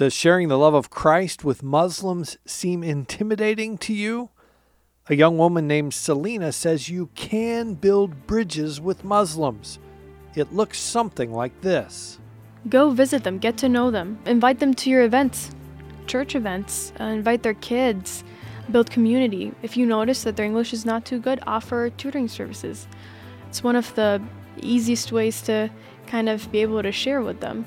Does sharing the love of Christ with Muslims seem intimidating to you? A young woman named Selena says you can build bridges with Muslims. It looks something like this. Go visit them, get to know them, invite them to your events, church events, uh, invite their kids, build community. If you notice that their English is not too good, offer tutoring services. It's one of the easiest ways to kind of be able to share with them.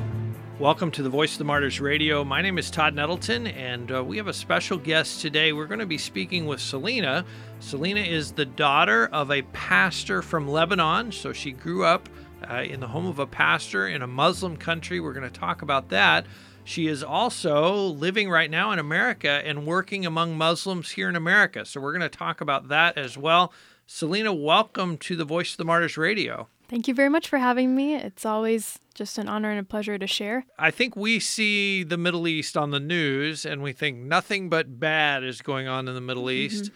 Welcome to the Voice of the Martyrs Radio. My name is Todd Nettleton, and uh, we have a special guest today. We're going to be speaking with Selena. Selena is the daughter of a pastor from Lebanon, so she grew up uh, in the home of a pastor in a Muslim country. We're going to talk about that. She is also living right now in America and working among Muslims here in America. So we're going to talk about that as well. Selena, welcome to the Voice of the Martyrs Radio. Thank you very much for having me. It's always just an honor and a pleasure to share. I think we see the Middle East on the news and we think nothing but bad is going on in the Middle mm-hmm. East.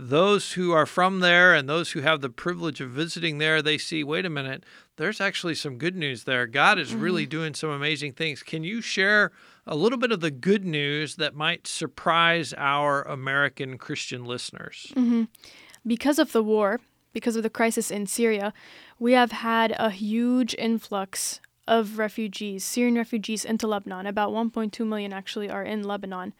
Those who are from there and those who have the privilege of visiting there, they see, wait a minute, there's actually some good news there. God is mm-hmm. really doing some amazing things. Can you share a little bit of the good news that might surprise our American Christian listeners? Mm-hmm. Because of the war, because of the crisis in Syria, we have had a huge influx of refugees, Syrian refugees into Lebanon. About 1.2 million actually are in Lebanon.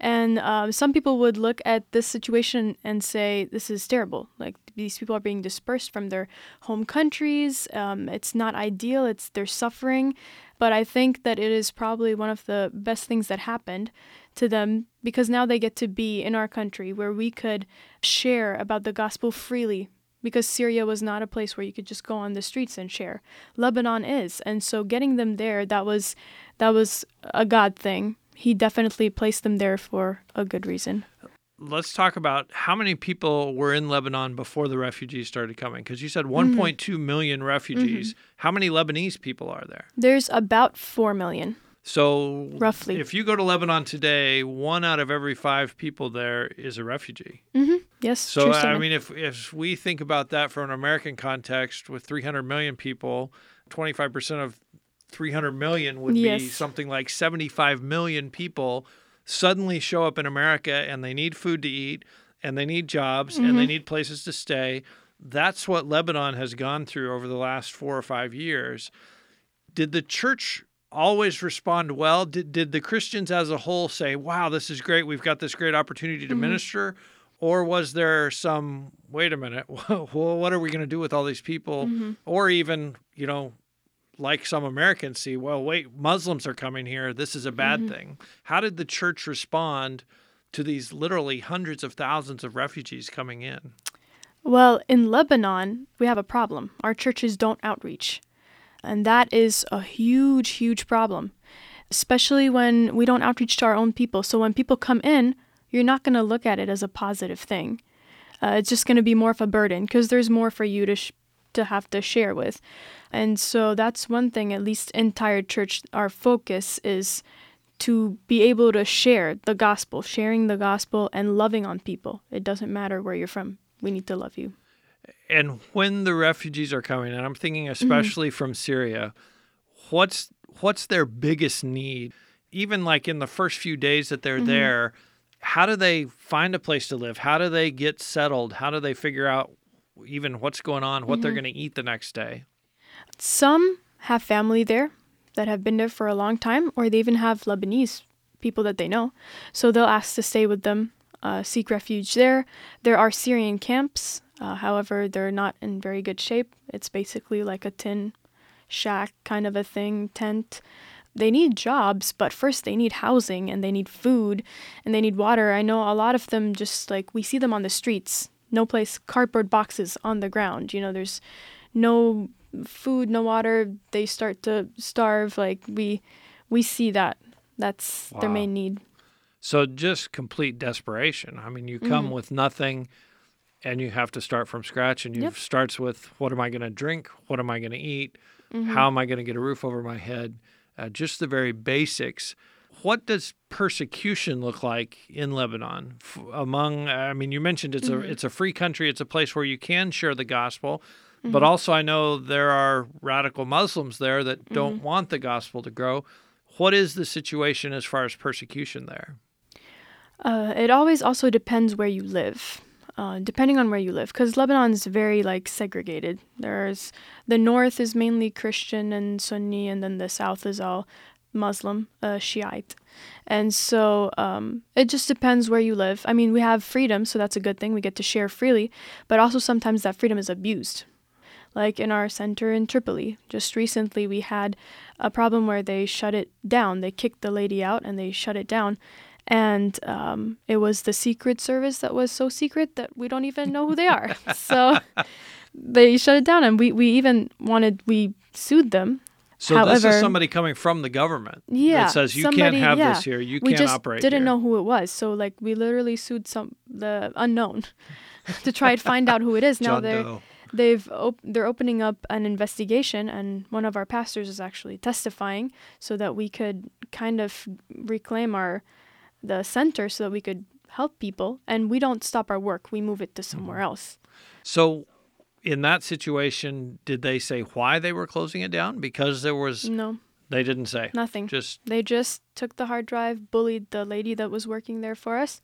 And uh, some people would look at this situation and say, this is terrible. Like, these people are being dispersed from their home countries. Um, it's not ideal, it's they're suffering. But I think that it is probably one of the best things that happened to them because now they get to be in our country where we could share about the gospel freely because Syria was not a place where you could just go on the streets and share. Lebanon is, and so getting them there that was that was a God thing. He definitely placed them there for a good reason. Let's talk about how many people were in Lebanon before the refugees started coming because you said 1.2 mm-hmm. million refugees. Mm-hmm. How many Lebanese people are there? There's about 4 million. So roughly, if you go to Lebanon today, one out of every five people there is a refugee. Mm-hmm. Yes. So I mean, if if we think about that from an American context, with 300 million people, 25 percent of 300 million would yes. be something like 75 million people suddenly show up in America and they need food to eat and they need jobs mm-hmm. and they mm-hmm. need places to stay. That's what Lebanon has gone through over the last four or five years. Did the church always respond well? Did, did the Christians as a whole say, wow, this is great. We've got this great opportunity to mm-hmm. minister? Or was there some, wait a minute, well, what are we going to do with all these people? Mm-hmm. Or even, you know, like some Americans see, well, wait, Muslims are coming here. This is a bad mm-hmm. thing. How did the church respond to these literally hundreds of thousands of refugees coming in? Well, in Lebanon, we have a problem. Our churches don't outreach. And that is a huge, huge problem, especially when we don't outreach to our own people. So when people come in, you're not going to look at it as a positive thing. Uh, it's just going to be more of a burden because there's more for you to sh- to have to share with. And so that's one thing, at least entire church, our focus is to be able to share the gospel, sharing the gospel and loving on people. It doesn't matter where you're from. We need to love you and when the refugees are coming, and I'm thinking mm-hmm. especially mm-hmm. from Syria, what's what's their biggest need? Even like in the first few days that they're mm-hmm. there, how do they find a place to live? How do they get settled? How do they figure out even what's going on, what mm-hmm. they're going to eat the next day? Some have family there that have been there for a long time, or they even have Lebanese people that they know. So they'll ask to stay with them, uh, seek refuge there. There are Syrian camps uh, however, they're not in very good shape. It's basically like a tin shack kind of a thing, tent. They need jobs, but first they need housing and they need food and they need water. I know a lot of them just like we see them on the streets, no place, cardboard boxes on the ground. You know, there's no food, no water. They start to starve. Like we, we see that That's Wow. their main need. So just complete desperation. I mean, you come Mhm. with nothing and you have to start from scratch and you Yep. starts with what am I going to drink? What am I going to eat? Mhm. How am I going to get a roof over my head? Uh, just the very basics. What does persecution look like in Lebanon F- among I mean you mentioned it's Mhm. a it's a free country, it's a place where you can share the gospel. Mm-hmm. But also I know there are radical Muslims there that Mm-hmm. don't want the gospel to grow. What is the situation as far as persecution there? Uh, it always also depends where you live. Uh, depending on where you live, because Lebanon is very like segregated. There's the north is mainly Christian and Sunni, and then the south is all Muslim, uh, Shiite, and so um, it just depends where you live. I mean, we have freedom, so that's a good thing. We get to share freely, but also sometimes that freedom is abused. Like in our center in Tripoli, just recently we had a problem where they shut it down. They kicked the lady out and they shut it down and um, it was the secret service that was so secret that we don't even know who they are. so they shut it down, and we, we even wanted we sued them. So this is somebody coming from the government Yeah, that says you can't have yeah. this here. You we can't just operate didn't here. know who it was, so like we literally sued some the unknown to try and find out who it is. now they're Doe. they've op- they're opening up an investigation, and one of our pastors is actually testifying so that we could kind of reclaim our the center so that we could help people and we don't stop our work we move it to somewhere Mm-hmm. else So in that situation, did they say why they were closing it down? Because there was no they didn't say. nothing Just they just took the hard drive bullied the lady that was working there for us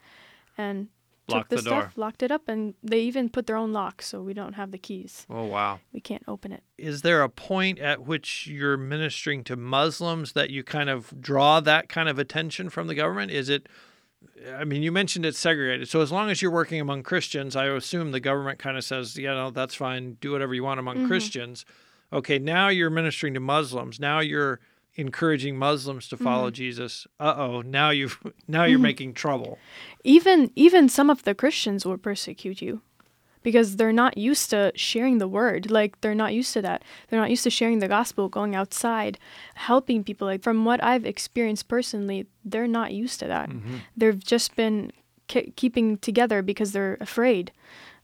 and Locked took the, the door. stuff locked it up and they even put their own lock so we don't have the keys oh wow. we can't open it Is there a point at which you're ministering to Muslims that you kind of draw that kind of attention from the government? Is it I mean, you mentioned it's segregated. So as long as you're working among Christians, I assume the government kind of says, "Yeah, know, that's fine. Do whatever you want among Mhm. Christians." Okay, now you're ministering to Muslims. Now you're encouraging Muslims to follow Jesus. Uh-oh, now you've now you're Mhm. making trouble. even even some of the christians will persecute you because they're not used to sharing the word like they're not used to that they're not used to sharing the gospel going outside helping people like from what i've experienced personally they're not used to that Mhm. they've just been ke- keeping together because they're afraid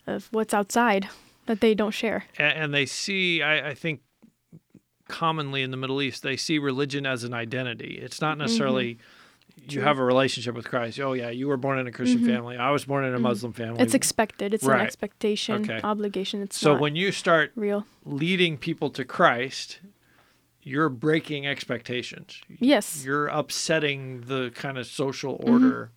of what's outside that they don't share A- and they see I, I think commonly in the middle east they see religion as an identity it's not necessarily you Mm-hmm. True. have a relationship with christ oh yeah you were born in a christian Mhm. family i was born in a Mhm. muslim family it's expected it's Right. an expectation Okay. obligation it's so when you start real leading people to christ you're breaking expectations yes you're upsetting the kind of social Mm-hmm. order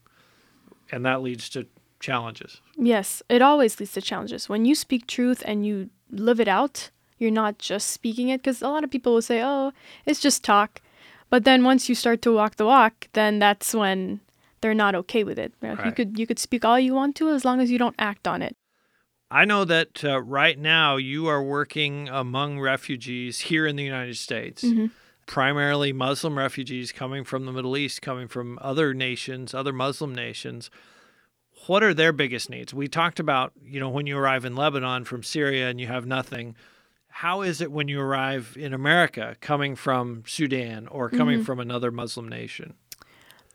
and that leads to challenges Yes, it always leads to challenges. When you speak truth and you live it out, you're not just speaking it because a lot of people will say, "Oh, it's just talk." But then once you start to walk the walk, then that's when they're not okay with it. You, know, you could you could speak all you want to as long as you don't act on it. I know that uh, right now you are working among refugees here in the United States, Mhm. primarily Muslim refugees coming from the Middle East, coming from other nations, other Muslim nations. What are their biggest needs? We talked about, you know, when you arrive in Lebanon from Syria and you have nothing. How is it when you arrive in America coming from Sudan or coming Mhm. from another Muslim nation?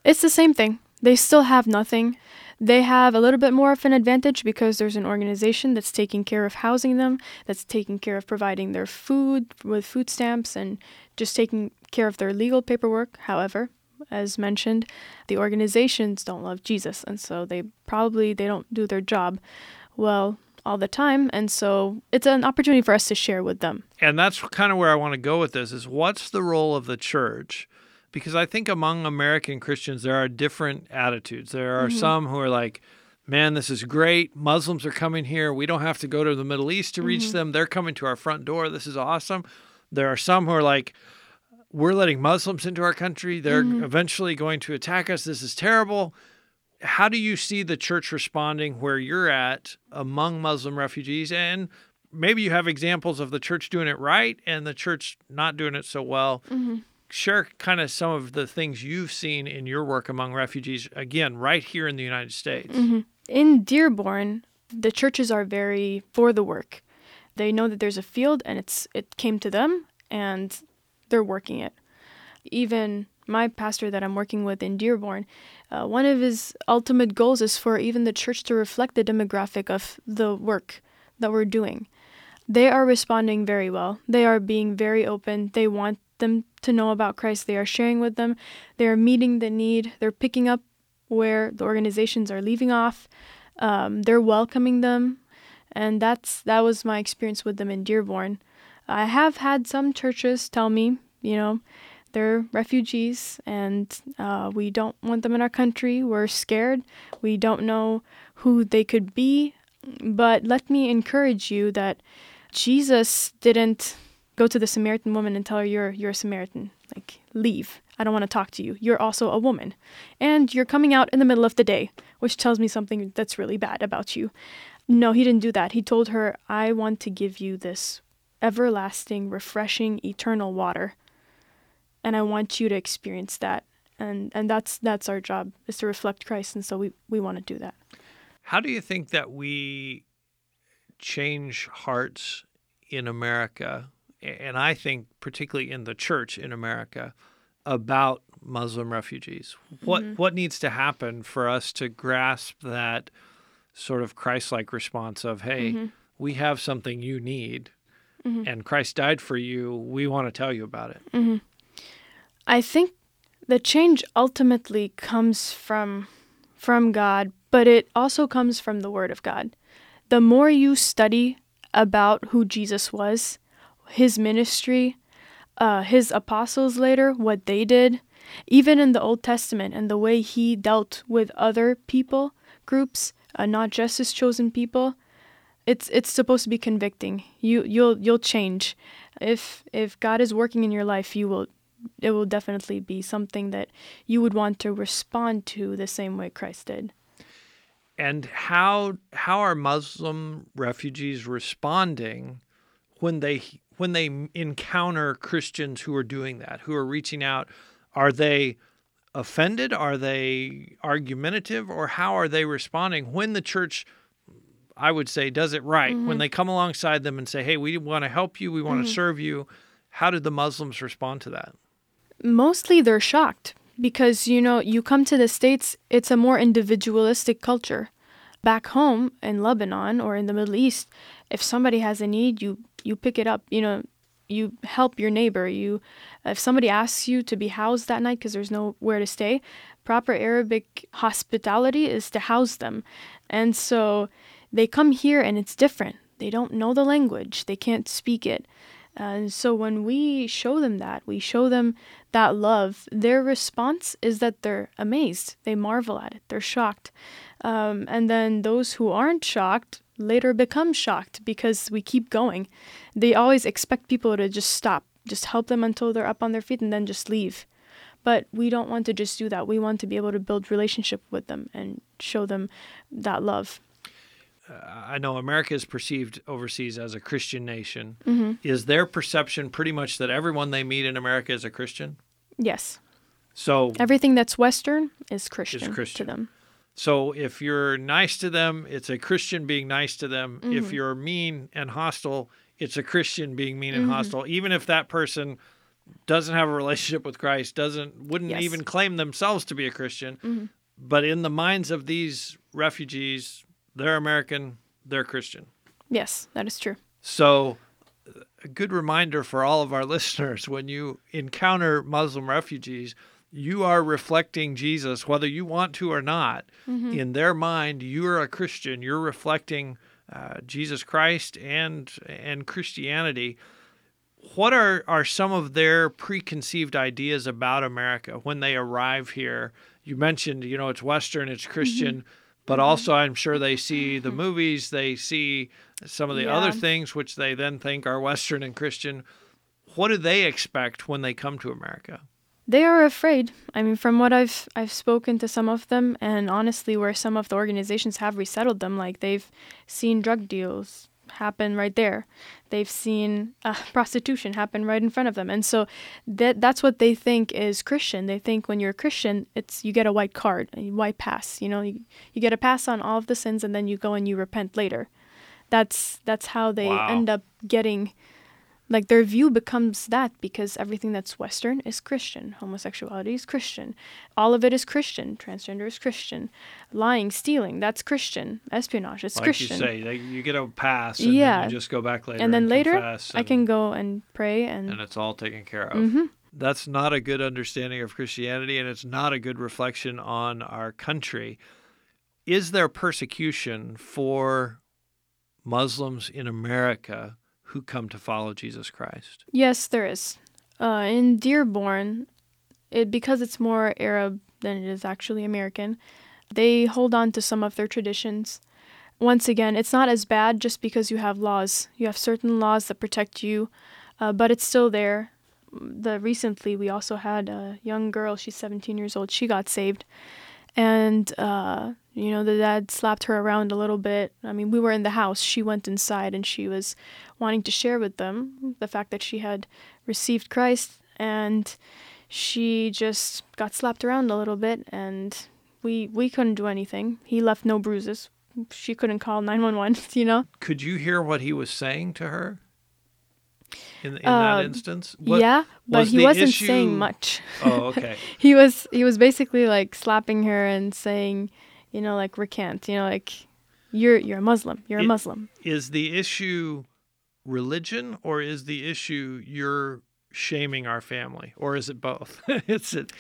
It's the same thing. They still have nothing. They have a little bit more of an advantage because there's an organization that's taking care of housing them, that's taking care of providing their food with food stamps and just taking care of their legal paperwork. However, as mentioned, the organizations don't love Jesus and so they probably they don't do their job well all the time and so it's an opportunity for us to share with them. and that's kind of where I want to go with this is what's the role of the church? Because I think among American Christians there are different attitudes. There are Mhm. some who are like, "Man, this is great. Muslims are coming here. We don't have to go to the Middle East to reach Mhm. them. They're coming to our front door. This is awesome." There are some who are like, "We're letting Muslims into our country. They're Mhm. eventually going to attack us. This is terrible." How do you see the church responding where you're at among Muslim refugees and maybe you have examples of the church doing it right and the church not doing it so well. Mhm. Share kind of some of the things you've seen in your work among refugees, again, right here in the United States. hmm In Dearborn, the churches are very for the work. They know that there's a field and it's it came to them and they're working it. Even my pastor that I'm working with in Dearborn, uh, one of his ultimate goals is for even the church to reflect the demographic of the work that we're doing. They are responding very well. They are being very open. They want them to know about Christ. They are sharing with them. They are meeting the need. They're picking up where the organizations are leaving off. Um, they're welcoming them, and that's that was my experience with them in Dearborn. I have had some churches tell me, you know, they're refugees and uh, we don't want them in our country. We're scared. We don't know who they could be. But let me encourage you that Jesus didn't go to the Samaritan woman and tell her you're you're a Samaritan. Like leave. I don't want to talk to you. You're also a woman. And you're coming out in the middle of the day, which tells me something that's really bad about you. No, he didn't do that. He told her, I want to give you this everlasting, refreshing, eternal water. And I want you to experience that. And and that's that's our job is to reflect Christ and so we, we want to do that. How do you think that we change hearts in America and I think particularly in the church in America about Muslim refugees? What mm-hmm. what needs to happen for us to grasp that sort of Christ-like response of, "Hey, mm-hmm. we have something you need, mm-hmm. and Christ died for you. We want to tell you about it." I think the change ultimately comes from from God, but it also comes from the Word of God. The more you study about who Jesus was, his ministry, uh, his apostles later, what they did, even in the Old Testament and the way he dealt with other people groups, uh, not just his chosen people, it's it's supposed to be convicting. You you'll you'll change. If if God is working in your life, you will it will definitely be something that you would want to respond to the same way Christ did. And how how are Muslim refugees responding when they when they encounter Christians who are doing that, who are reaching out, are they offended? Are they argumentative? Or how are they responding when the church, I would say, does it right? Mm-hmm. When they come alongside them and say, hey, we want to help you, we want mm-hmm. to serve you. How did the Muslims respond to that? Mostly they're shocked because, you know, you come to the States, it's a more individualistic culture. Back home in Lebanon or in the Middle East, if somebody has a need, you you pick it up. You know, you help your neighbor. You, if somebody asks you to be housed that night because there's nowhere to stay, proper Arabic hospitality is to house them, and so they come here and it's different. They don't know the language. They can't speak it. And so when we show them that, we show them that love, their response is that they're amazed. They marvel at it. They're shocked. Um, and then those who aren't shocked later become shocked because we keep going. They always expect people to just stop, just help them until they're up on their feet and then just leave. But we don't want to just do that. We want to be able to build relationship with them and show them that love. Uh, I know America is perceived overseas as a Christian nation. Mm-hmm. Is their perception pretty much that everyone they meet in America is a Christian? Yes. So everything that's Western is Christian, is Christian. to them. So if you're nice to them, it's a Christian being nice to them. Mm-hmm. If you're mean and hostile, it's a Christian being mean and mm-hmm. hostile. Even if that person doesn't have a relationship with Christ, doesn't wouldn't yes. even claim themselves to be a Christian, mm-hmm. but in the minds of these refugees, they're American, they're Christian. Yes, that is true. So a good reminder for all of our listeners when you encounter Muslim refugees, you are reflecting Jesus, whether you want to or not. Mm-hmm. In their mind, you're a Christian. You're reflecting uh, Jesus Christ and and Christianity. What are, are some of their preconceived ideas about America when they arrive here? You mentioned, you know, it's Western, it's Christian, mm-hmm. But mm-hmm. also I'm sure they see the movies, they see some of the yeah. other things which they then think are Western and Christian. What do they expect when they come to America? they are afraid. I mean, from what I've I've spoken to some of them, and honestly, where some of the organizations have resettled them, like they've seen drug deals happen right there, they've seen uh, prostitution happen right in front of them, and so that that's what they think is Christian. They think when you're a Christian, it's you get a white card, a white pass. You know, you, you get a pass on all of the sins, and then you go and you repent later. That's that's how they wow. end up getting like their view becomes that because everything that's Western is Christian. Homosexuality is Christian. All of it is Christian. Transgender is Christian. Lying, stealing, that's Christian. Espionage is like Christian. Like you say, you get a pass and yeah. then you just go back later. And then and later, and, I can go and pray and. And it's all taken care of. Mm-hmm. That's not a good understanding of Christianity and it's not a good reflection on our country. Is there persecution for Muslims in America? Who come to follow Jesus Christ? Yes, there is. Uh, in Dearborn, it because it's more Arab than it is actually American, they hold on to some of their traditions. Once again, it's not as bad just because you have laws. You have certain laws that protect you, uh, but it's still there. The recently we also had a young girl. She's 17 years old. She got saved, and uh, you know, the dad slapped her around a little bit. I mean, we were in the house. She went inside and she was wanting to share with them the fact that she had received Christ. And she just got slapped around a little bit and we we couldn't do anything. He left no bruises. She couldn't call 911, you know? Could you hear what he was saying to her? In, in uh, that instance? What, yeah, but was he wasn't issue... saying much. Oh, okay. he was he was basically like slapping her and saying, you know, like recant, you know, like you're you're a Muslim, you're it, a Muslim. Is the issue religion or is the issue you're shaming our family or is it both? it's it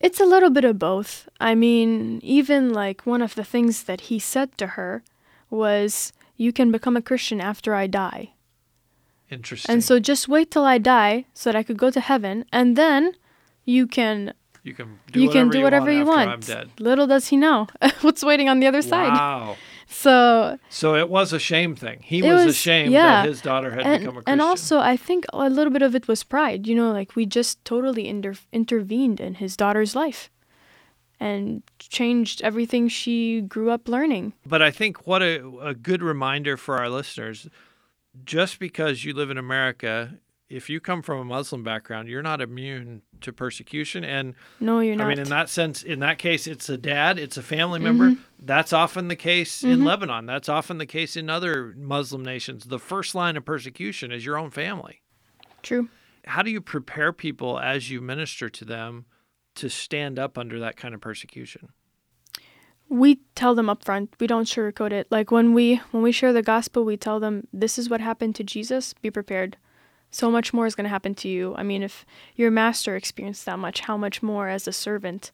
It's a little bit of both. I mean, even like one of the things that he said to her was you can become a Christian after I die. Interesting. And so just wait till I die so that I could go to heaven and then you can you can do you whatever can do you whatever want you want. Little does he know what's waiting on the other side. Wow. So So it was a shame thing. He was, was, ashamed yeah. that his daughter had and, become a Christian. And also, I think a little bit of it was pride. You know, like we just totally inter- intervened in his daughter's life and changed everything she grew up learning. But I think what a, a good reminder for our listeners just because you live in America if you come from a Muslim background, you're not immune to persecution. And no, you're not. I mean, in that sense, in that case, it's a dad, it's a family member. Mm-hmm. That's often the case mm-hmm. in Lebanon. That's often the case in other Muslim nations. The first line of persecution is your own family. True. How do you prepare people as you minister to them to stand up under that kind of persecution? We tell them up front we don't sugarcoat it like when we when we share the gospel we tell them this is what happened to jesus be prepared so much more is going to happen to you. I mean, if your master experienced that much, how much more as a servant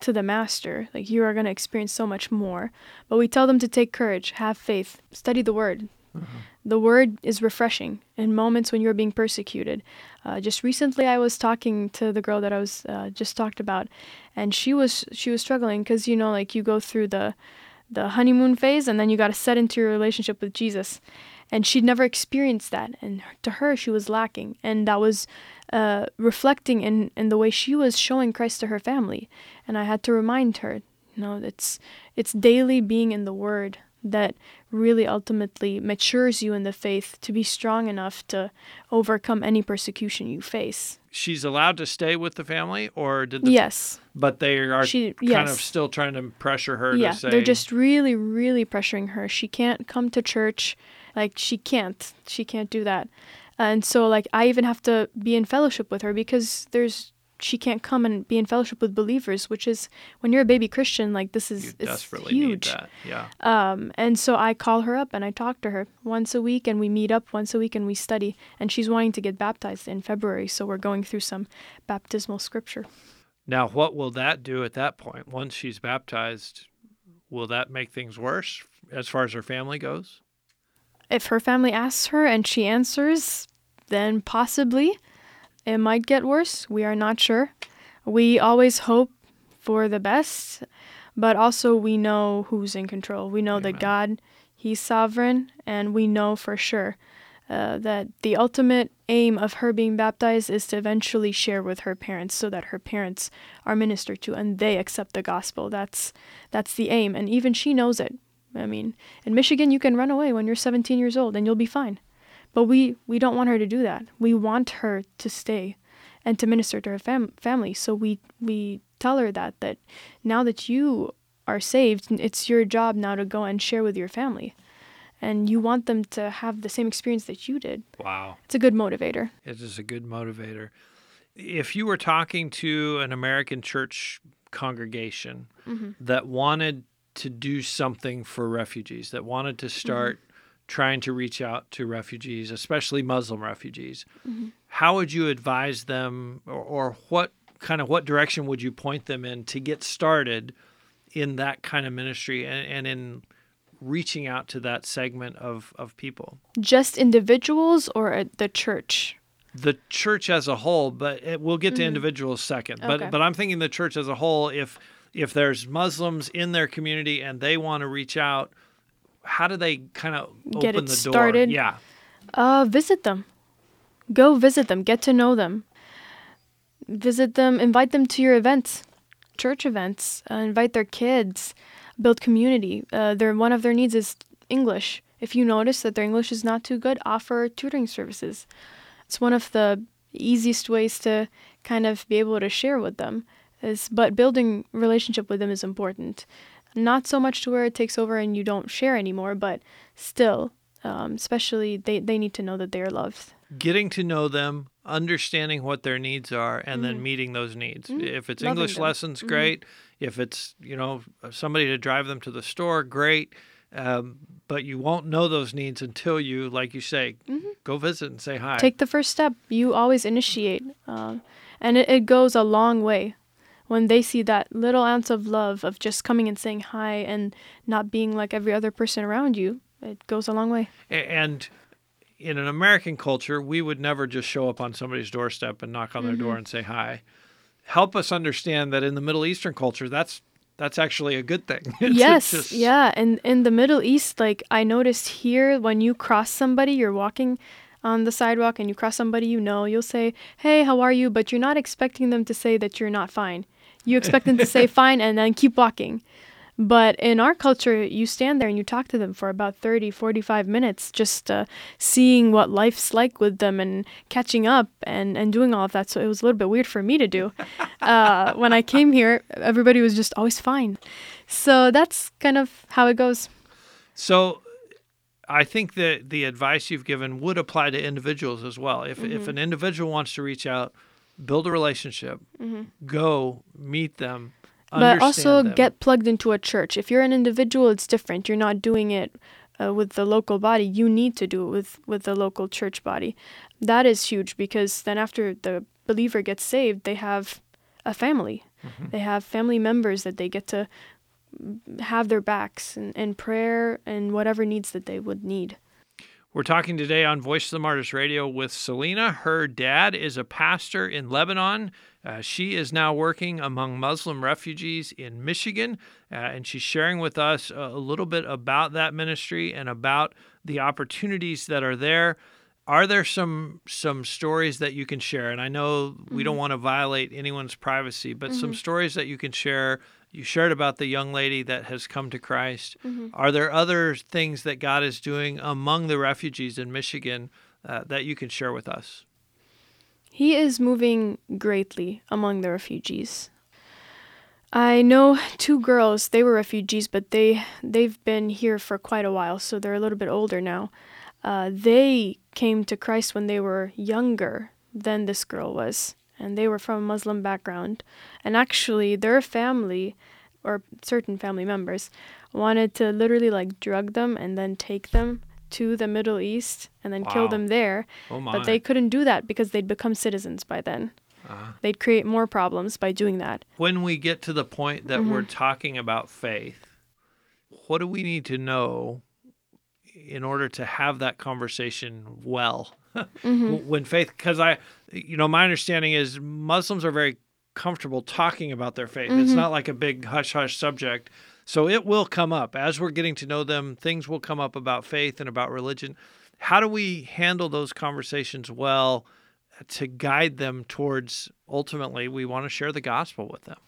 to the master? Like, you are going to experience so much more. But we tell them to take courage, have faith, study the word. The word is refreshing in moments when you're being persecuted. Uh, just recently, I was talking to the girl that I was uh, just talked about, and she was she was struggling because you know, like you go through the the honeymoon phase, and then you got to set into your relationship with Jesus. And she'd never experienced that and to her she was lacking. And that was uh, reflecting in, in the way she was showing christ to her family. And i had to remind her you know it's it's daily being in the word that really ultimately matures you in the faith to be strong enough to overcome any persecution you face. She's allowed to stay with the family, or did the, yes, but they are she, kind yes. of still trying to pressure her. Yeah, to say, they're just really, really pressuring her. She can't come to church. Like she can't. She can't do that. And so like I even have to be in fellowship with her because there's she can't come and be in fellowship with believers, which is when you're a baby Christian, like this is desperately huge. Need that. Yeah. Um, and so I call her up and I talk to her once a week, and we meet up once a week and we study. And she's wanting to get baptized in February, so we're going through some baptismal scripture. Now, what will that do at that point? Once she's baptized, will that make things worse as far as her family goes? If her family asks her and she answers, then possibly it might get worse. We are not sure. We always hope for the best, but also we know who's in control. We know Amen. that God, He's sovereign, and we know for sure uh, that the ultimate aim of her being baptized is to eventually share with her parents so that her parents are ministered to and they accept the gospel. That's that's the aim, and even she knows it. I mean, in Michigan, you can run away when you're 17 years old and you'll be fine. But we, we don't want her to do that. We want her to stay and to minister to her fam- family. So we, we tell her that, that now that you are saved, it's your job now to go and share with your family. and you want them to have the same experience that you did. Wow. It's a good motivator. It is a good motivator. If you were talking to an American church congregation mm-hmm. that wanted to do something for refugees, that wanted to start mm-hmm. Trying to reach out to refugees, especially Muslim refugees, mm-hmm. how would you advise them or, or what kind of what direction would you point them in to get started in that kind of ministry and, and in reaching out to that segment of, of people? Just individuals or the church? The church as a whole, but it, we'll get to mm-hmm. individuals second. Okay. But but I'm thinking the church as a whole. If if there's Muslims in their community and they want to reach out, how do they kind of get open it the started? Yeah. Uh, visit them. Go visit them. Get to know them. Visit them. Invite them to your events, church events. Uh, invite their kids build community. Uh, their one of their needs is English. If you notice that their English is not too good, offer tutoring services. It's one of the easiest ways to kind of be able to share with them. Is but building relationship with them is important. Not so much to where it takes over and you don't share anymore, but still, um, especially they, they need to know that they are loved. Getting to know them, understanding what their needs are, and mm-hmm. then meeting those needs. Mm-hmm. If it's Loving English them. lessons, mm-hmm. great. Mm-hmm if it's you know somebody to drive them to the store, great. Um, but you won't know those needs until you, like you say, mm-hmm. go visit and say hi. Take the first step. You always initiate, uh, and it, it goes a long way when they see that little ounce of love of just coming and saying hi and not being like every other person around you. It goes a long way. And in an American culture, we would never just show up on somebody's doorstep and knock on their mm-hmm. door and say hi help us understand that in the Middle Eastern culture, that's that's actually a good thing. yes, just... yeah, and in the Middle East, like I noticed here, when you cross somebody, you're walking on the sidewalk and you cross somebody you know, you'll say, "Hey, how are you?" But you're not expecting them to say that you're not fine. You expect them to say fine and then keep walking. But in our culture, you stand there and you talk to them for about 30, 45 minutes, just uh, seeing what life's like with them and catching up and, and doing all of that. So it was a little bit weird for me to do. Uh, when I came here, everybody was just always fine. So that's kind of how it goes. So I think that the advice you've given would apply to individuals as well. If, mm-hmm. if an individual wants to reach out, build a relationship, mm-hmm. go meet them, but also them. get plugged into a church. If you're an individual, it's different. You're not doing it uh, with the local body. You need to do it with with the local church body. That is huge because then after the believer gets saved, they have a family. Mm-hmm. They have family members that they get to have their backs and, and prayer and whatever needs that they would need. We're talking today on Voice of the Martyrs Radio with Selena. Her dad is a pastor in Lebanon. Uh, she is now working among Muslim refugees in Michigan, uh, and she's sharing with us a, a little bit about that ministry and about the opportunities that are there. Are there some some stories that you can share? And I know mm-hmm. we don't mm-hmm. want to violate anyone's privacy, but mm-hmm. some stories that you can share. You shared about the young lady that has come to Christ. Mm-hmm. Are there other things that God is doing among the refugees in Michigan uh, that you can share with us? He is moving greatly among the refugees. I know two girls, they were refugees, but they they've been here for quite a while, so they're a little bit older now. Uh, they came to Christ when they were younger than this girl was, and they were from a Muslim background. And actually, their family, or certain family members, wanted to literally like drug them and then take them to the Middle East and then wow. kill them there. Oh but they couldn't do that because they'd become citizens by then. Uh, they'd create more problems by doing that. When we get to the point that mm-hmm. we're talking about faith, what do we need to know in order to have that conversation well? mm-hmm. When faith, because I, you know, my understanding is Muslims are very comfortable talking about their faith. Mm-hmm. It's not like a big hush hush subject. So it will come up as we're getting to know them. Things will come up about faith and about religion. How do we handle those conversations well to guide them towards ultimately we want to share the gospel with them?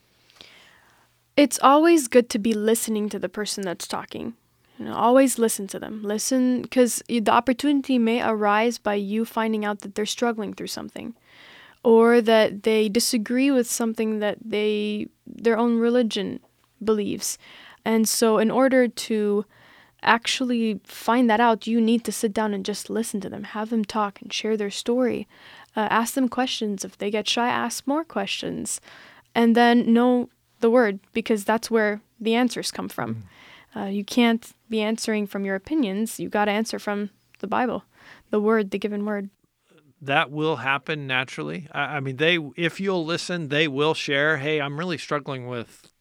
It's always good to be listening to the person that's talking. You know, always listen to them. Listen because the opportunity may arise by you finding out that they're struggling through something or that they disagree with something that they their own religion believes and so, in order to actually find that out, you need to sit down and just listen to them, have them talk and share their story. Uh, ask them questions. If they get shy, ask more questions. And then know the word because that's where the answers come from. Mm-hmm. Uh, you can't be answering from your opinions. You got to answer from the Bible, the word, the given word that will happen naturally. I, I mean, they if you'll listen, they will share. Hey, I'm really struggling with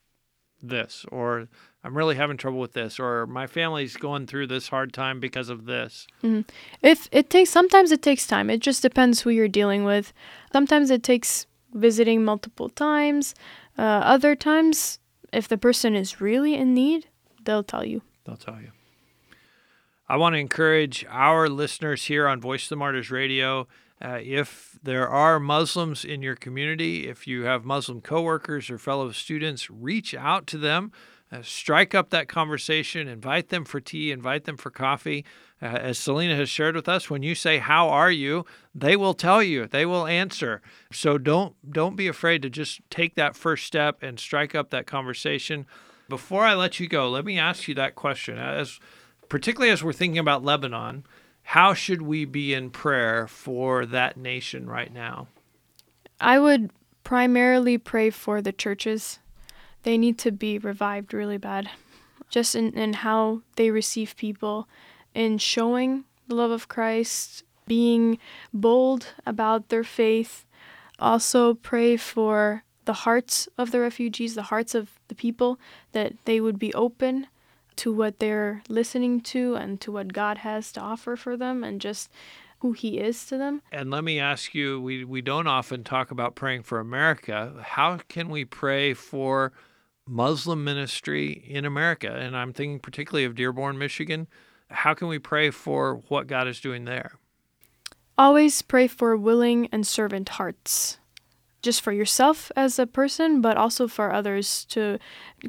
this, or I'm really having trouble with this, or my family's going through this hard time because of this. Mm-hmm. If it takes, sometimes it takes time. It just depends who you're dealing with. Sometimes it takes visiting multiple times. Uh, other times, if the person is really in need, they'll tell you. They'll tell you. I want to encourage our listeners here on Voice of the Martyrs Radio uh, if there are Muslims in your community, if you have Muslim coworkers or fellow students, reach out to them. Uh, strike up that conversation, invite them for tea, invite them for coffee. Uh, as Selena has shared with us, when you say "How are you," they will tell you, they will answer. So don't don't be afraid to just take that first step and strike up that conversation. Before I let you go, let me ask you that question. As particularly as we're thinking about Lebanon, how should we be in prayer for that nation right now? I would primarily pray for the churches. They need to be revived really bad. Just in, in how they receive people, in showing the love of Christ, being bold about their faith. Also, pray for the hearts of the refugees, the hearts of the people, that they would be open to what they're listening to and to what God has to offer for them and just who he is to them. And let me ask you, we, we don't often talk about praying for America. How can we pray for Muslim ministry in America? And I'm thinking particularly of Dearborn, Michigan. How can we pray for what God is doing there? Always pray for willing and servant hearts. Just for yourself as a person, but also for others to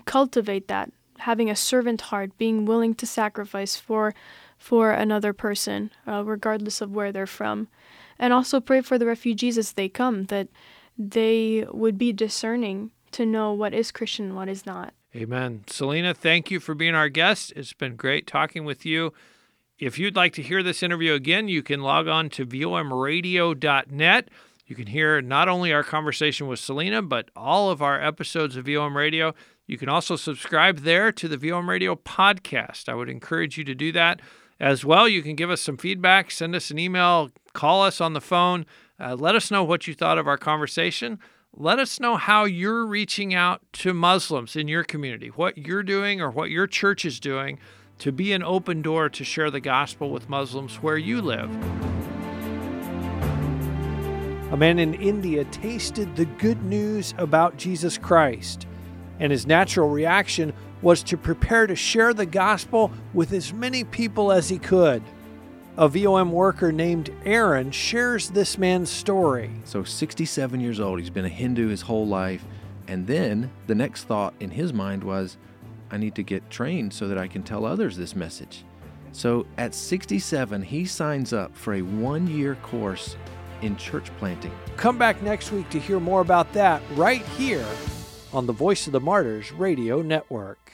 cultivate that having a servant heart, being willing to sacrifice for for another person, uh, regardless of where they're from, and also pray for the refugees as they come that they would be discerning to know what is Christian and what is not. Amen. Selena, thank you for being our guest. It's been great talking with you. If you'd like to hear this interview again, you can log on to vomradio.net. You can hear not only our conversation with Selena, but all of our episodes of VOM Radio. You can also subscribe there to the VOM Radio podcast. I would encourage you to do that as well. You can give us some feedback, send us an email, call us on the phone. Uh, let us know what you thought of our conversation. Let us know how you're reaching out to Muslims in your community, what you're doing or what your church is doing to be an open door to share the gospel with Muslims where you live. A man in India tasted the good news about Jesus Christ and his natural reaction was to prepare to share the gospel with as many people as he could. A VOM worker named Aaron shares this man's story. So, 67 years old, he's been a Hindu his whole life. And then the next thought in his mind was, I need to get trained so that I can tell others this message. So, at 67, he signs up for a one year course in church planting. Come back next week to hear more about that right here on the Voice of the Martyrs radio network.